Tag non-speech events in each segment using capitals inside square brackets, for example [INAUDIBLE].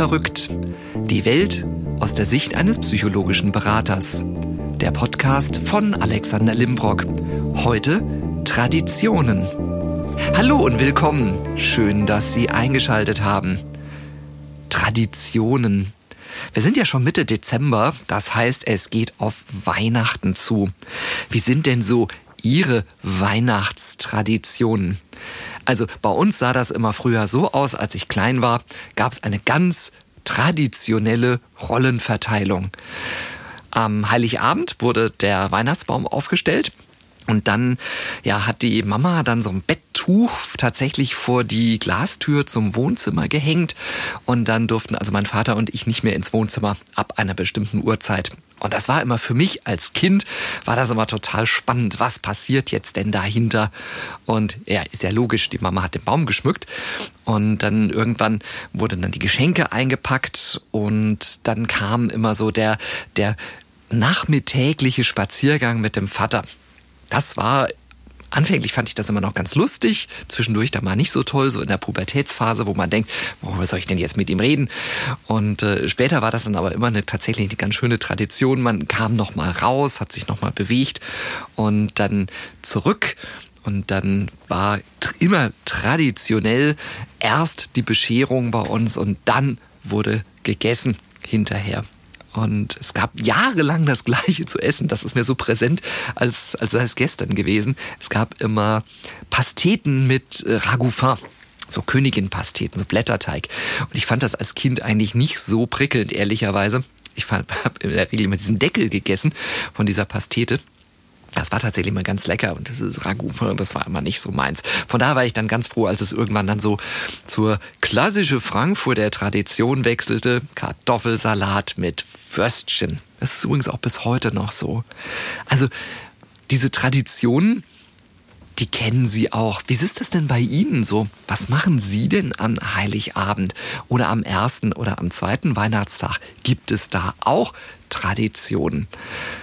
Verrückt. Die Welt aus der Sicht eines psychologischen Beraters. Der Podcast von Alexander Limbrock. Heute Traditionen. Hallo und willkommen. Schön, dass Sie eingeschaltet haben. Traditionen. Wir sind ja schon Mitte Dezember, das heißt, es geht auf Weihnachten zu. Wie sind denn so Ihre Weihnachtstraditionen? Also bei uns sah das immer früher so aus, als ich klein war, gab es eine ganz traditionelle Rollenverteilung. Am Heiligabend wurde der Weihnachtsbaum aufgestellt und dann ja, hat die Mama dann so ein Betttuch tatsächlich vor die Glastür zum Wohnzimmer gehängt. Und dann durften also mein Vater und ich nicht mehr ins Wohnzimmer ab einer bestimmten Uhrzeit. Und das war immer für mich als Kind, war das immer total spannend. Was passiert jetzt denn dahinter? Und ja, ist ja logisch, die Mama hat den Baum geschmückt. Und dann irgendwann wurden dann die Geschenke eingepackt und dann kam immer so der, der nachmittägliche Spaziergang mit dem Vater. Das war Anfänglich fand ich das immer noch ganz lustig, zwischendurch da mal nicht so toll, so in der Pubertätsphase, wo man denkt, worüber soll ich denn jetzt mit ihm reden? Und äh, später war das dann aber immer eine tatsächlich eine ganz schöne Tradition. Man kam noch mal raus, hat sich noch mal bewegt und dann zurück. Und dann war immer traditionell erst die Bescherung bei uns und dann wurde gegessen hinterher. Und es gab jahrelang das Gleiche zu essen. Das ist mir so präsent, als, als sei es gestern gewesen. Es gab immer Pasteten mit äh, Ragoufin so Königin-Pasteten, so Blätterteig. Und ich fand das als Kind eigentlich nicht so prickelnd, ehrlicherweise. Ich [LAUGHS] habe in der Regel immer diesen Deckel gegessen von dieser Pastete. Das war tatsächlich mal ganz lecker und das ist Ragout, das war immer nicht so meins. Von da war ich dann ganz froh, als es irgendwann dann so zur klassische Frankfurter Tradition wechselte. Kartoffelsalat mit Würstchen. Das ist übrigens auch bis heute noch so. Also diese Traditionen, die kennen Sie auch. Wie ist das denn bei Ihnen so? Was machen Sie denn an Heiligabend oder am ersten oder am zweiten Weihnachtstag? Gibt es da auch Traditionen?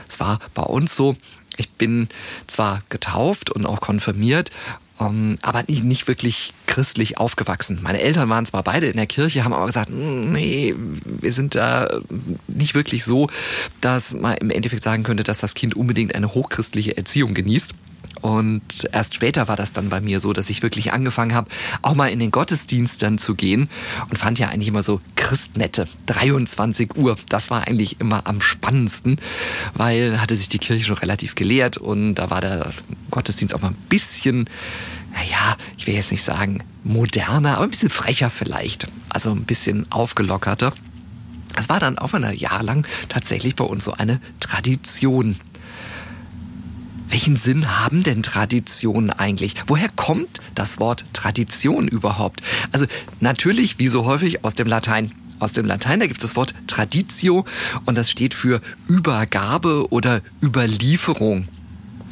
Es war bei uns so, ich bin zwar getauft und auch konfirmiert, ähm, aber nicht, wirklich christlich aufgewachsen. Meine Eltern waren zwar beide in der Kirche, haben aber gesagt, hm, nee, wir sind da nicht wirklich so, dass man im Endeffekt sagen könnte, dass das Kind unbedingt eine hochchristliche Erziehung genießt. Und erst später war das dann bei mir so, dass ich wirklich angefangen habe, auch mal in den Gottesdienst dann zu gehen und fand ja eigentlich immer so Christmette, 23 Uhr. Das war eigentlich immer am spannendsten, weil hatte sich die Kirche schon relativ geleert und da war der Gottesdienst auch mal ein bisschen, naja, ich will jetzt nicht sagen moderner, aber ein bisschen frecher vielleicht. Also ein bisschen aufgelockerter. Es war dann auch ein Jahr lang tatsächlich bei uns so eine Tradition. Welchen Sinn haben denn Traditionen eigentlich? Woher kommt das Wort Tradition überhaupt? Also natürlich, wie so häufig, aus dem Latein. Aus dem Latein, da gibt es das Wort Traditio und das steht für Übergabe oder Überlieferung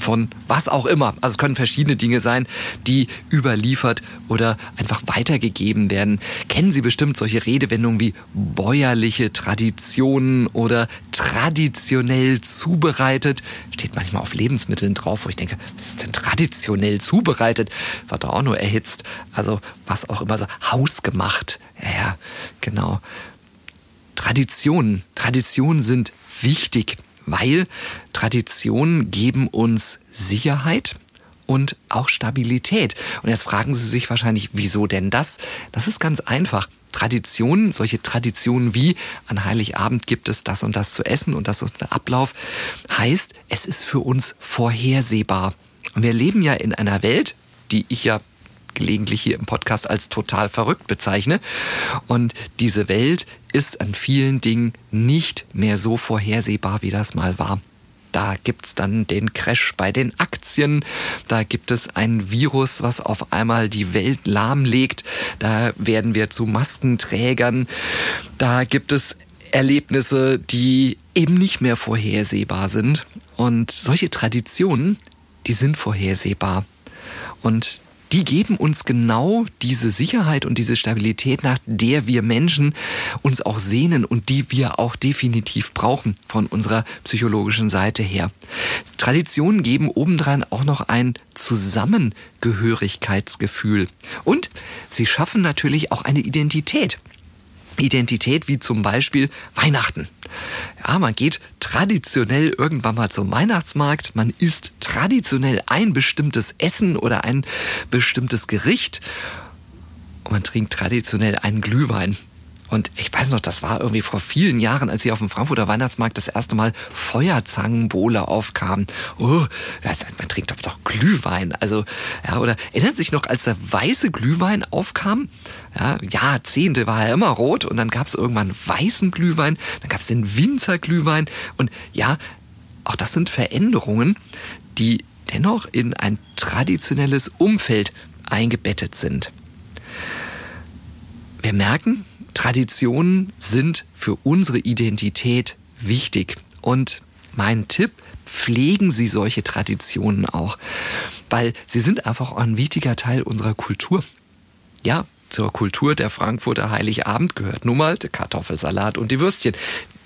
von was auch immer. Also es können verschiedene Dinge sein, die überliefert oder einfach weitergegeben werden. Kennen Sie bestimmt solche Redewendungen wie bäuerliche Traditionen oder traditionell zubereitet? Steht manchmal auf Lebensmitteln drauf, wo ich denke, was ist denn traditionell zubereitet? War da auch nur erhitzt. Also was auch immer so hausgemacht. Ja, genau. Traditionen. Traditionen sind wichtig weil Traditionen geben uns Sicherheit und auch Stabilität. Und jetzt fragen Sie sich wahrscheinlich, wieso denn das? Das ist ganz einfach. Traditionen, solche Traditionen wie an Heiligabend gibt es das und das zu essen und das ist der Ablauf, heißt, es ist für uns vorhersehbar. Und wir leben ja in einer Welt, die ich ja gelegentlich hier im Podcast als total verrückt bezeichne. Und diese Welt ist an vielen Dingen nicht mehr so vorhersehbar, wie das mal war. Da gibt's dann den Crash bei den Aktien. Da gibt es ein Virus, was auf einmal die Welt lahmlegt. Da werden wir zu Maskenträgern. Da gibt es Erlebnisse, die eben nicht mehr vorhersehbar sind. Und solche Traditionen, die sind vorhersehbar. Und die geben uns genau diese Sicherheit und diese Stabilität, nach der wir Menschen uns auch sehnen und die wir auch definitiv brauchen von unserer psychologischen Seite her. Traditionen geben obendrein auch noch ein Zusammengehörigkeitsgefühl und sie schaffen natürlich auch eine Identität. Identität wie zum Beispiel Weihnachten. Ja, man geht traditionell irgendwann mal zum Weihnachtsmarkt, man isst traditionell ein bestimmtes Essen oder ein bestimmtes Gericht und man trinkt traditionell einen Glühwein. Und ich weiß noch, das war irgendwie vor vielen Jahren, als hier auf dem Frankfurter Weihnachtsmarkt das erste Mal Feuerzangenbowle aufkam. Oh, man trinkt doch, doch Glühwein. Also, ja, oder erinnert sich noch, als der weiße Glühwein aufkam? Ja, Jahrzehnte war er immer rot und dann gab es irgendwann weißen Glühwein, dann gab es den Winzerglühwein und ja, auch das sind Veränderungen, die dennoch in ein traditionelles Umfeld eingebettet sind. Wir merken, Traditionen sind für unsere Identität wichtig. Und mein Tipp, pflegen Sie solche Traditionen auch, weil sie sind einfach ein wichtiger Teil unserer Kultur. Ja, zur Kultur der Frankfurter Heiligabend gehört nun mal der Kartoffelsalat und die Würstchen.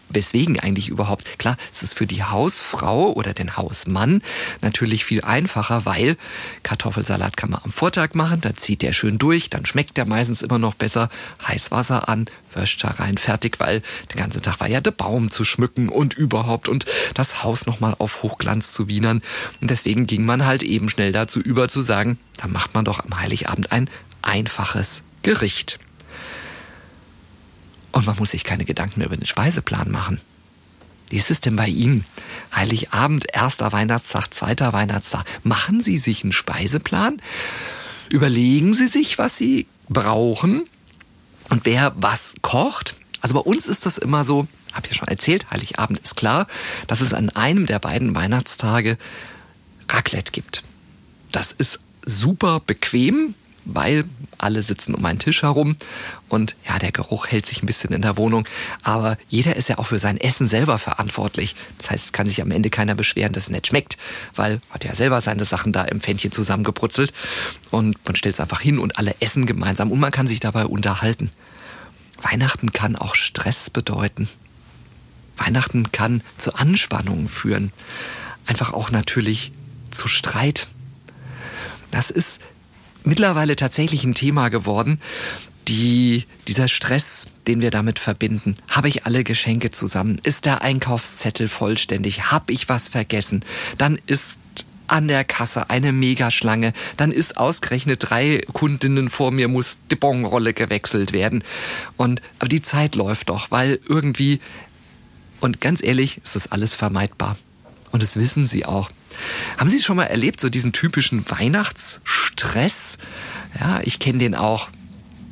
Weswegen eigentlich überhaupt? Klar, es ist für die Hausfrau oder den Hausmann natürlich viel einfacher, weil Kartoffelsalat kann man am Vortag machen, dann zieht der schön durch, dann schmeckt der meistens immer noch besser. Heißwasser an, Würstchen rein, fertig, weil den ganzen Tag war ja der Baum zu schmücken und überhaupt und das Haus nochmal auf Hochglanz zu wienern. Und deswegen ging man halt eben schnell dazu über zu sagen, da macht man doch am Heiligabend ein einfaches Gericht. Und man muss sich keine Gedanken mehr über den Speiseplan machen. Wie ist es denn bei Ihnen? Heiligabend, erster Weihnachtstag, zweiter Weihnachtstag. Machen Sie sich einen Speiseplan? Überlegen Sie sich, was Sie brauchen und wer was kocht? Also bei uns ist das immer so, habe ich ja schon erzählt, Heiligabend ist klar, dass es an einem der beiden Weihnachtstage Raclette gibt. Das ist super bequem, weil alle sitzen um einen Tisch herum und ja, der Geruch hält sich ein bisschen in der Wohnung, aber jeder ist ja auch für sein Essen selber verantwortlich. Das heißt, es kann sich am Ende keiner beschweren, dass es nicht schmeckt, weil hat ja selber seine Sachen da im Pfännchen zusammengebrutzelt und man stellt es einfach hin und alle essen gemeinsam und man kann sich dabei unterhalten. Weihnachten kann auch Stress bedeuten. Weihnachten kann zu Anspannungen führen. Einfach auch natürlich zu Streit. Das ist mittlerweile tatsächlich ein Thema geworden. Die, dieser Stress, den wir damit verbinden. Habe ich alle Geschenke zusammen? Ist der Einkaufszettel vollständig? Habe ich was vergessen? Dann ist an der Kasse eine Megaschlange. Dann ist ausgerechnet drei Kundinnen vor mir, muss die Bonrolle gewechselt werden. Und, aber die Zeit läuft doch, weil irgendwie, und ganz ehrlich, ist das alles vermeidbar. Und das wissen sie auch. Haben Sie es schon mal erlebt, so diesen typischen Weihnachtsstress? Ja, ich kenne den auch.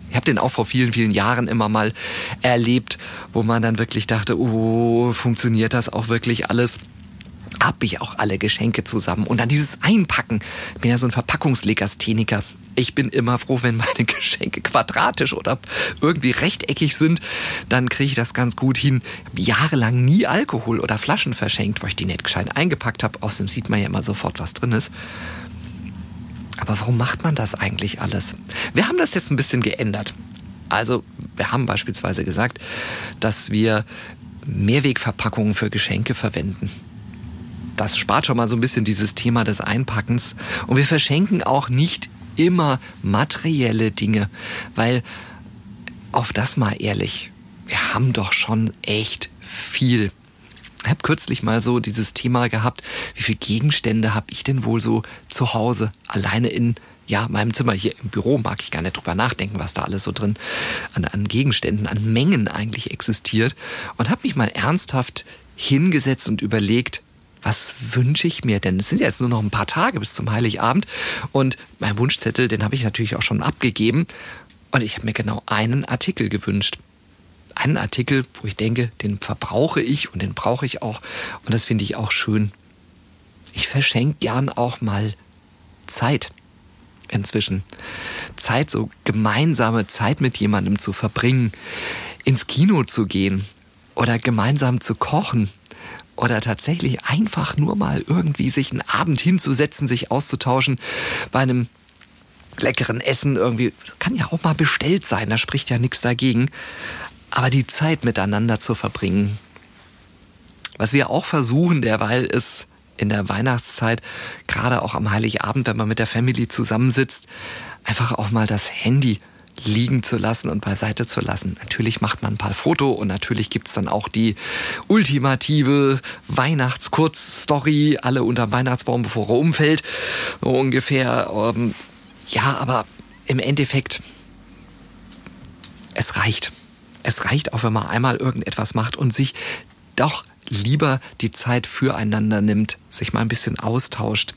Ich habe den auch vor vielen, vielen Jahren immer mal erlebt, wo man dann wirklich dachte, oh, funktioniert das auch wirklich alles? Hab ich auch alle Geschenke zusammen. Und dann dieses Einpacken. Ich bin ja so ein Verpackungslegastheniker. Ich bin immer froh, wenn meine [LAUGHS] Geschenke quadratisch oder irgendwie rechteckig sind. Dann kriege ich das ganz gut hin. Habe jahrelang nie Alkohol oder Flaschen verschenkt, weil ich die nicht gescheit eingepackt habe. Außerdem sieht man ja immer sofort, was drin ist. Aber warum macht man das eigentlich alles? Wir haben das jetzt ein bisschen geändert. Also, wir haben beispielsweise gesagt, dass wir Mehrwegverpackungen für Geschenke verwenden. Das spart schon mal so ein bisschen dieses Thema des Einpackens. Und wir verschenken auch nicht immer materielle Dinge, weil auf das mal ehrlich, wir haben doch schon echt viel. Ich habe kürzlich mal so dieses Thema gehabt, wie viele Gegenstände habe ich denn wohl so zu Hause, alleine in ja, meinem Zimmer hier im Büro mag ich gar nicht drüber nachdenken, was da alles so drin an, an Gegenständen, an Mengen eigentlich existiert. Und habe mich mal ernsthaft hingesetzt und überlegt, was wünsche ich mir denn? Es sind jetzt nur noch ein paar Tage bis zum Heiligabend und mein Wunschzettel, den habe ich natürlich auch schon abgegeben und ich habe mir genau einen Artikel gewünscht. Einen Artikel, wo ich denke, den verbrauche ich und den brauche ich auch und das finde ich auch schön. Ich verschenke gern auch mal Zeit inzwischen. Zeit, so gemeinsame Zeit mit jemandem zu verbringen, ins Kino zu gehen oder gemeinsam zu kochen oder tatsächlich einfach nur mal irgendwie sich einen Abend hinzusetzen, sich auszutauschen bei einem leckeren Essen irgendwie. Kann ja auch mal bestellt sein, da spricht ja nichts dagegen. Aber die Zeit miteinander zu verbringen. Was wir auch versuchen derweil ist, in der Weihnachtszeit, gerade auch am Heiligabend, wenn man mit der Family zusammensitzt, einfach auch mal das Handy liegen zu lassen und beiseite zu lassen. Natürlich macht man ein paar Foto und natürlich gibt's dann auch die ultimative Weihnachtskurzstory, alle unter Weihnachtsbaum, bevor er umfällt, so ungefähr. Ähm, ja, aber im Endeffekt, es reicht. Es reicht auch, wenn man einmal irgendetwas macht und sich doch lieber die Zeit füreinander nimmt, sich mal ein bisschen austauscht.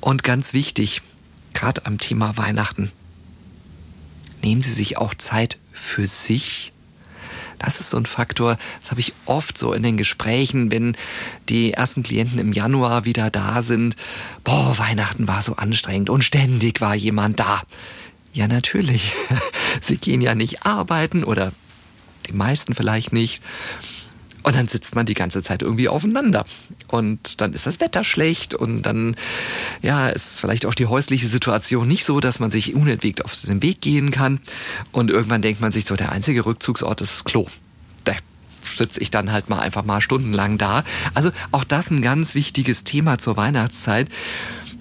Und ganz wichtig, gerade am Thema Weihnachten, nehmen Sie sich auch Zeit für sich. Das ist so ein Faktor, das habe ich oft so in den Gesprächen, wenn die ersten Klienten im Januar wieder da sind. Boah, Weihnachten war so anstrengend und ständig war jemand da. Ja, natürlich. [LAUGHS] Sie gehen ja nicht arbeiten oder die meisten vielleicht nicht. Und dann sitzt man die ganze Zeit irgendwie aufeinander. Und dann ist das Wetter schlecht und dann, ja, ist vielleicht auch die häusliche Situation nicht so, dass man sich unentwegt auf den Weg gehen kann. Und irgendwann denkt man sich so, der einzige Rückzugsort ist das Klo. Da sitze ich dann halt mal einfach mal stundenlang da. Also auch das ein ganz wichtiges Thema zur Weihnachtszeit.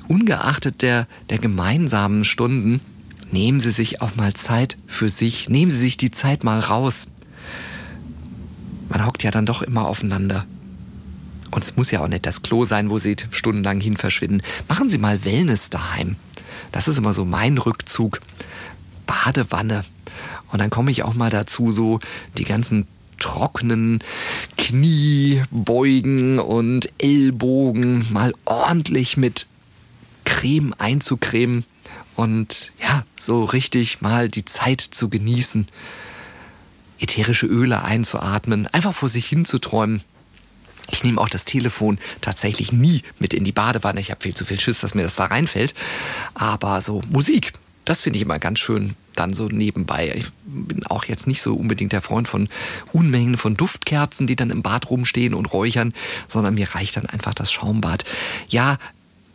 Ungeachtet der, der gemeinsamen Stunden, nehmen Sie sich auch mal Zeit für sich. Nehmen Sie sich die Zeit mal raus man hockt ja dann doch immer aufeinander. Und es muss ja auch nicht das Klo sein, wo Sie stundenlang hin verschwinden. Machen Sie mal Wellness daheim. Das ist immer so mein Rückzug. Badewanne. Und dann komme ich auch mal dazu, so die ganzen trockenen Kniebeugen und Ellbogen mal ordentlich mit Creme einzucremen und ja, so richtig mal die Zeit zu genießen ätherische Öle einzuatmen, einfach vor sich hinzuträumen. Ich nehme auch das Telefon tatsächlich nie mit in die Badewanne. Ich habe viel zu viel Schiss, dass mir das da reinfällt. Aber so Musik, das finde ich immer ganz schön dann so nebenbei. Ich bin auch jetzt nicht so unbedingt der Freund von Unmengen von Duftkerzen, die dann im Bad rumstehen und räuchern, sondern mir reicht dann einfach das Schaumbad. Ja,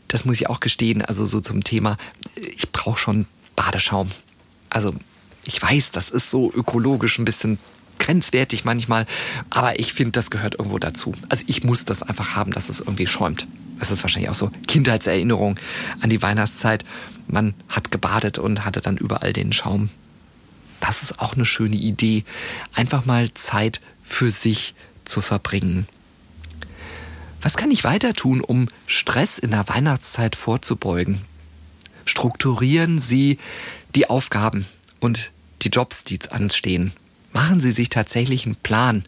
das muss ich auch gestehen, also so zum Thema, ich brauche schon Badeschaum. Also ich weiß, das ist so ökologisch ein bisschen grenzwertig manchmal, aber ich finde, das gehört irgendwo dazu. Also ich muss das einfach haben, dass es irgendwie schäumt. Das ist wahrscheinlich auch so Kindheitserinnerung an die Weihnachtszeit. Man hat gebadet und hatte dann überall den Schaum. Das ist auch eine schöne Idee, einfach mal Zeit für sich zu verbringen. Was kann ich weiter tun, um Stress in der Weihnachtszeit vorzubeugen? Strukturieren Sie die Aufgaben und die Jobs, die anstehen. Machen Sie sich tatsächlich einen Plan.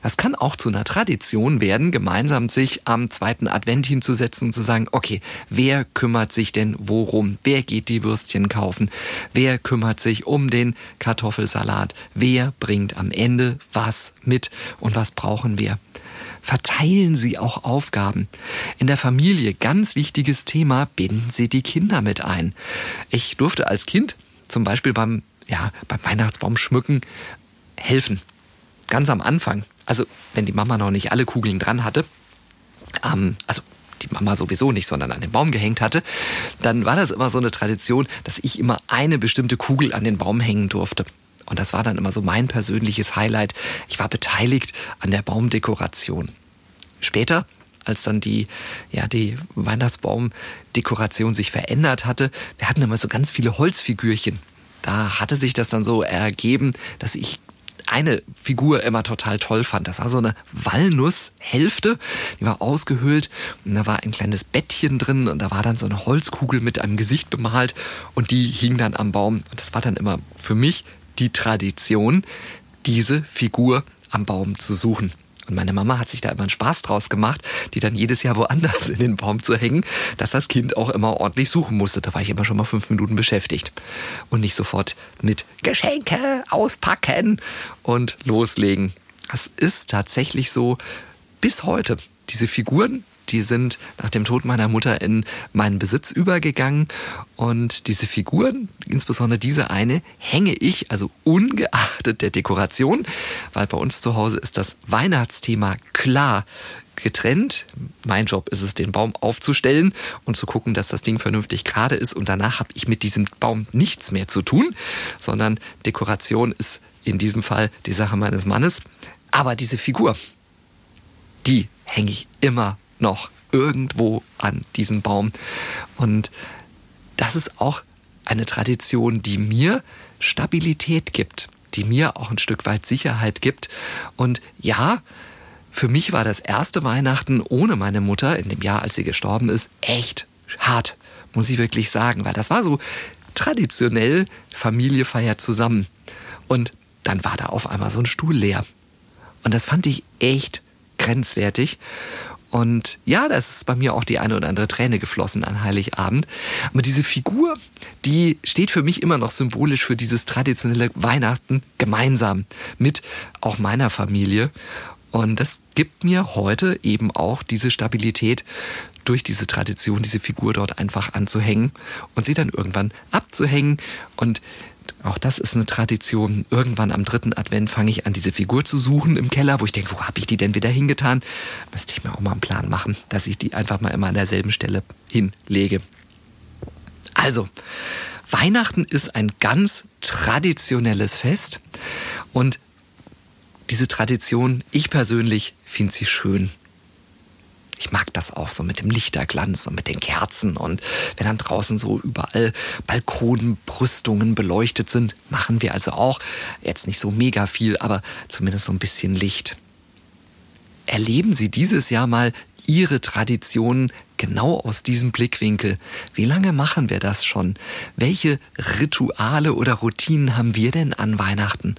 Das kann auch zu einer Tradition werden, gemeinsam sich am zweiten Advent hinzusetzen und zu sagen, okay, wer kümmert sich denn worum? Wer geht die Würstchen kaufen? Wer kümmert sich um den Kartoffelsalat? Wer bringt am Ende was mit und was brauchen wir? Verteilen Sie auch Aufgaben. In der Familie, ganz wichtiges Thema, binden Sie die Kinder mit ein. Ich durfte als Kind zum Beispiel beim ja, beim Weihnachtsbaum schmücken helfen. Ganz am Anfang. Also, wenn die Mama noch nicht alle Kugeln dran hatte, ähm, also die Mama sowieso nicht, sondern an den Baum gehängt hatte, dann war das immer so eine Tradition, dass ich immer eine bestimmte Kugel an den Baum hängen durfte. Und das war dann immer so mein persönliches Highlight. Ich war beteiligt an der Baumdekoration. Später, als dann die, ja, die Weihnachtsbaumdekoration sich verändert hatte, wir hatten immer so ganz viele Holzfigürchen da hatte sich das dann so ergeben, dass ich eine Figur immer total toll fand. Das war so eine Walnusshälfte, die war ausgehöhlt und da war ein kleines Bettchen drin und da war dann so eine Holzkugel mit einem Gesicht bemalt und die hing dann am Baum. Und das war dann immer für mich die Tradition, diese Figur am Baum zu suchen. Und meine Mama hat sich da immer einen Spaß draus gemacht, die dann jedes Jahr woanders [LAUGHS] in den Baum zu hängen, dass das Kind auch immer ordentlich suchen musste. Da war ich immer schon mal fünf Minuten beschäftigt. Und nicht sofort mit Geschenke auspacken und loslegen. Das ist tatsächlich so bis heute. Diese Figuren, die sind nach dem Tod meiner Mutter in meinen Besitz übergegangen. Und diese Figuren, insbesondere diese eine, hänge ich, also ungeachtet der Dekoration, weil bei uns zu Hause ist das Weihnachtsthema klar getrennt. Mein Job ist es, den Baum aufzustellen und zu gucken, dass das Ding vernünftig gerade ist. Und danach habe ich mit diesem Baum nichts mehr zu tun, sondern Dekoration ist in diesem Fall die Sache meines Mannes. Aber diese Figur, die hänge ich immer noch irgendwo an diesem Baum. Und das ist auch eine Tradition, die mir Stabilität gibt, die mir auch ein Stück weit Sicherheit gibt. Und ja, für mich war das erste Weihnachten ohne meine Mutter in dem Jahr, als sie gestorben ist, echt hart, muss ich wirklich sagen, weil das war so traditionell Familie feiert zusammen. Und dann war da auf einmal so ein Stuhl leer. Und das fand ich echt grenzwertig. Und ja, da ist bei mir auch die eine oder andere Träne geflossen an Heiligabend. Aber diese Figur, die steht für mich immer noch symbolisch für dieses traditionelle Weihnachten gemeinsam mit auch meiner Familie. Und das gibt mir heute eben auch diese Stabilität, durch diese Tradition, diese Figur dort einfach anzuhängen und sie dann irgendwann abzuhängen. Und auch das ist eine Tradition. Irgendwann am dritten Advent fange ich an, diese Figur zu suchen im Keller, wo ich denke, wo habe ich die denn wieder hingetan? Müsste ich mir auch mal einen Plan machen, dass ich die einfach mal immer an derselben Stelle hinlege. Also, Weihnachten ist ein ganz traditionelles Fest und diese Tradition, ich persönlich finde sie schön. Ich mag das auch so mit dem Lichterglanz und mit den Kerzen und wenn dann draußen so überall Balkonbrüstungen beleuchtet sind, machen wir also auch jetzt nicht so mega viel, aber zumindest so ein bisschen Licht. Erleben Sie dieses Jahr mal Ihre Traditionen genau aus diesem Blickwinkel. Wie lange machen wir das schon? Welche Rituale oder Routinen haben wir denn an Weihnachten?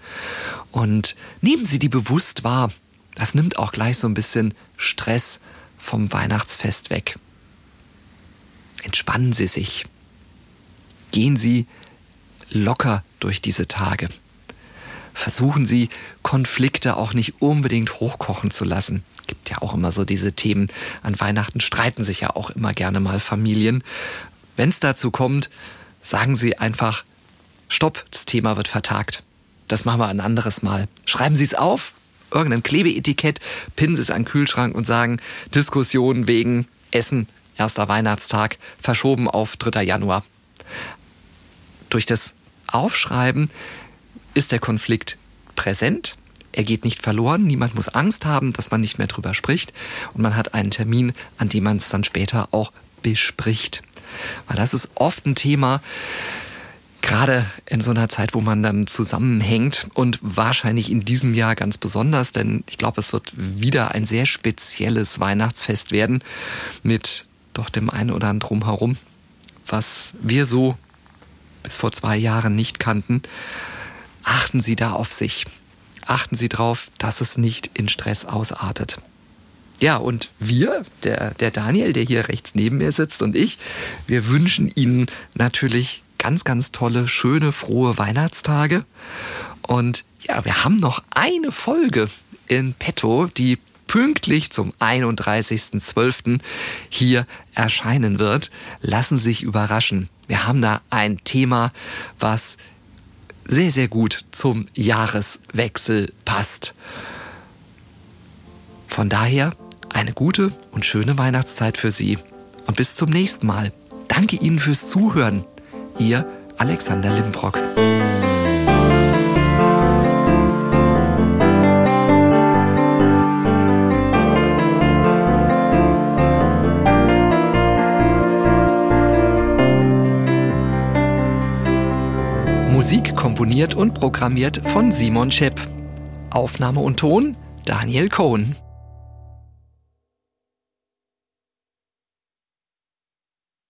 Und nehmen Sie die bewusst wahr. Das nimmt auch gleich so ein bisschen Stress vom Weihnachtsfest weg. Entspannen Sie sich. Gehen Sie locker durch diese Tage. Versuchen Sie, Konflikte auch nicht unbedingt hochkochen zu lassen. Gibt ja auch immer so diese Themen. An Weihnachten streiten sich ja auch immer gerne mal Familien. Wenn es dazu kommt, sagen Sie einfach, stopp, das Thema wird vertagt. Das machen wir ein anderes Mal. Schreiben Sie es auf, irgendein Klebeetikett, pinnen Sie es an den Kühlschrank und sagen, Diskussion wegen Essen, erster Weihnachtstag, verschoben auf 3. Januar. Durch das Aufschreiben ist der Konflikt präsent, er geht nicht verloren, niemand muss Angst haben, dass man nicht mehr drüber spricht und man hat einen Termin, an dem man es dann später auch bespricht. Weil das ist oft ein Thema, gerade in so einer Zeit, wo man dann zusammenhängt und wahrscheinlich in diesem Jahr ganz besonders, denn ich glaube, es wird wieder ein sehr spezielles Weihnachtsfest werden mit doch dem einen oder anderen drumherum, was wir so bis vor zwei Jahren nicht kannten. Achten Sie da auf sich achten Sie darauf, dass es nicht in Stress ausartet. Ja, und wir, der, der Daniel, der hier rechts neben mir sitzt und ich, wir wünschen Ihnen natürlich ganz, ganz tolle, schöne, frohe Weihnachtstage. Und ja, wir haben noch eine Folge in petto, die pünktlich zum 31.12. hier erscheinen wird. Lassen Sie sich überraschen. Wir haben da ein Thema, was sehr, sehr gut zum Jahreswechsel passt. Von daher eine gute und schöne Weihnachtszeit für Sie und bis zum nächsten Mal. Danke Ihnen fürs Zuhören. Ihr Alexander Limbrock. Musik komponiert und programmiert von Simon Schepp. Aufnahme und Ton Daniel Cohn.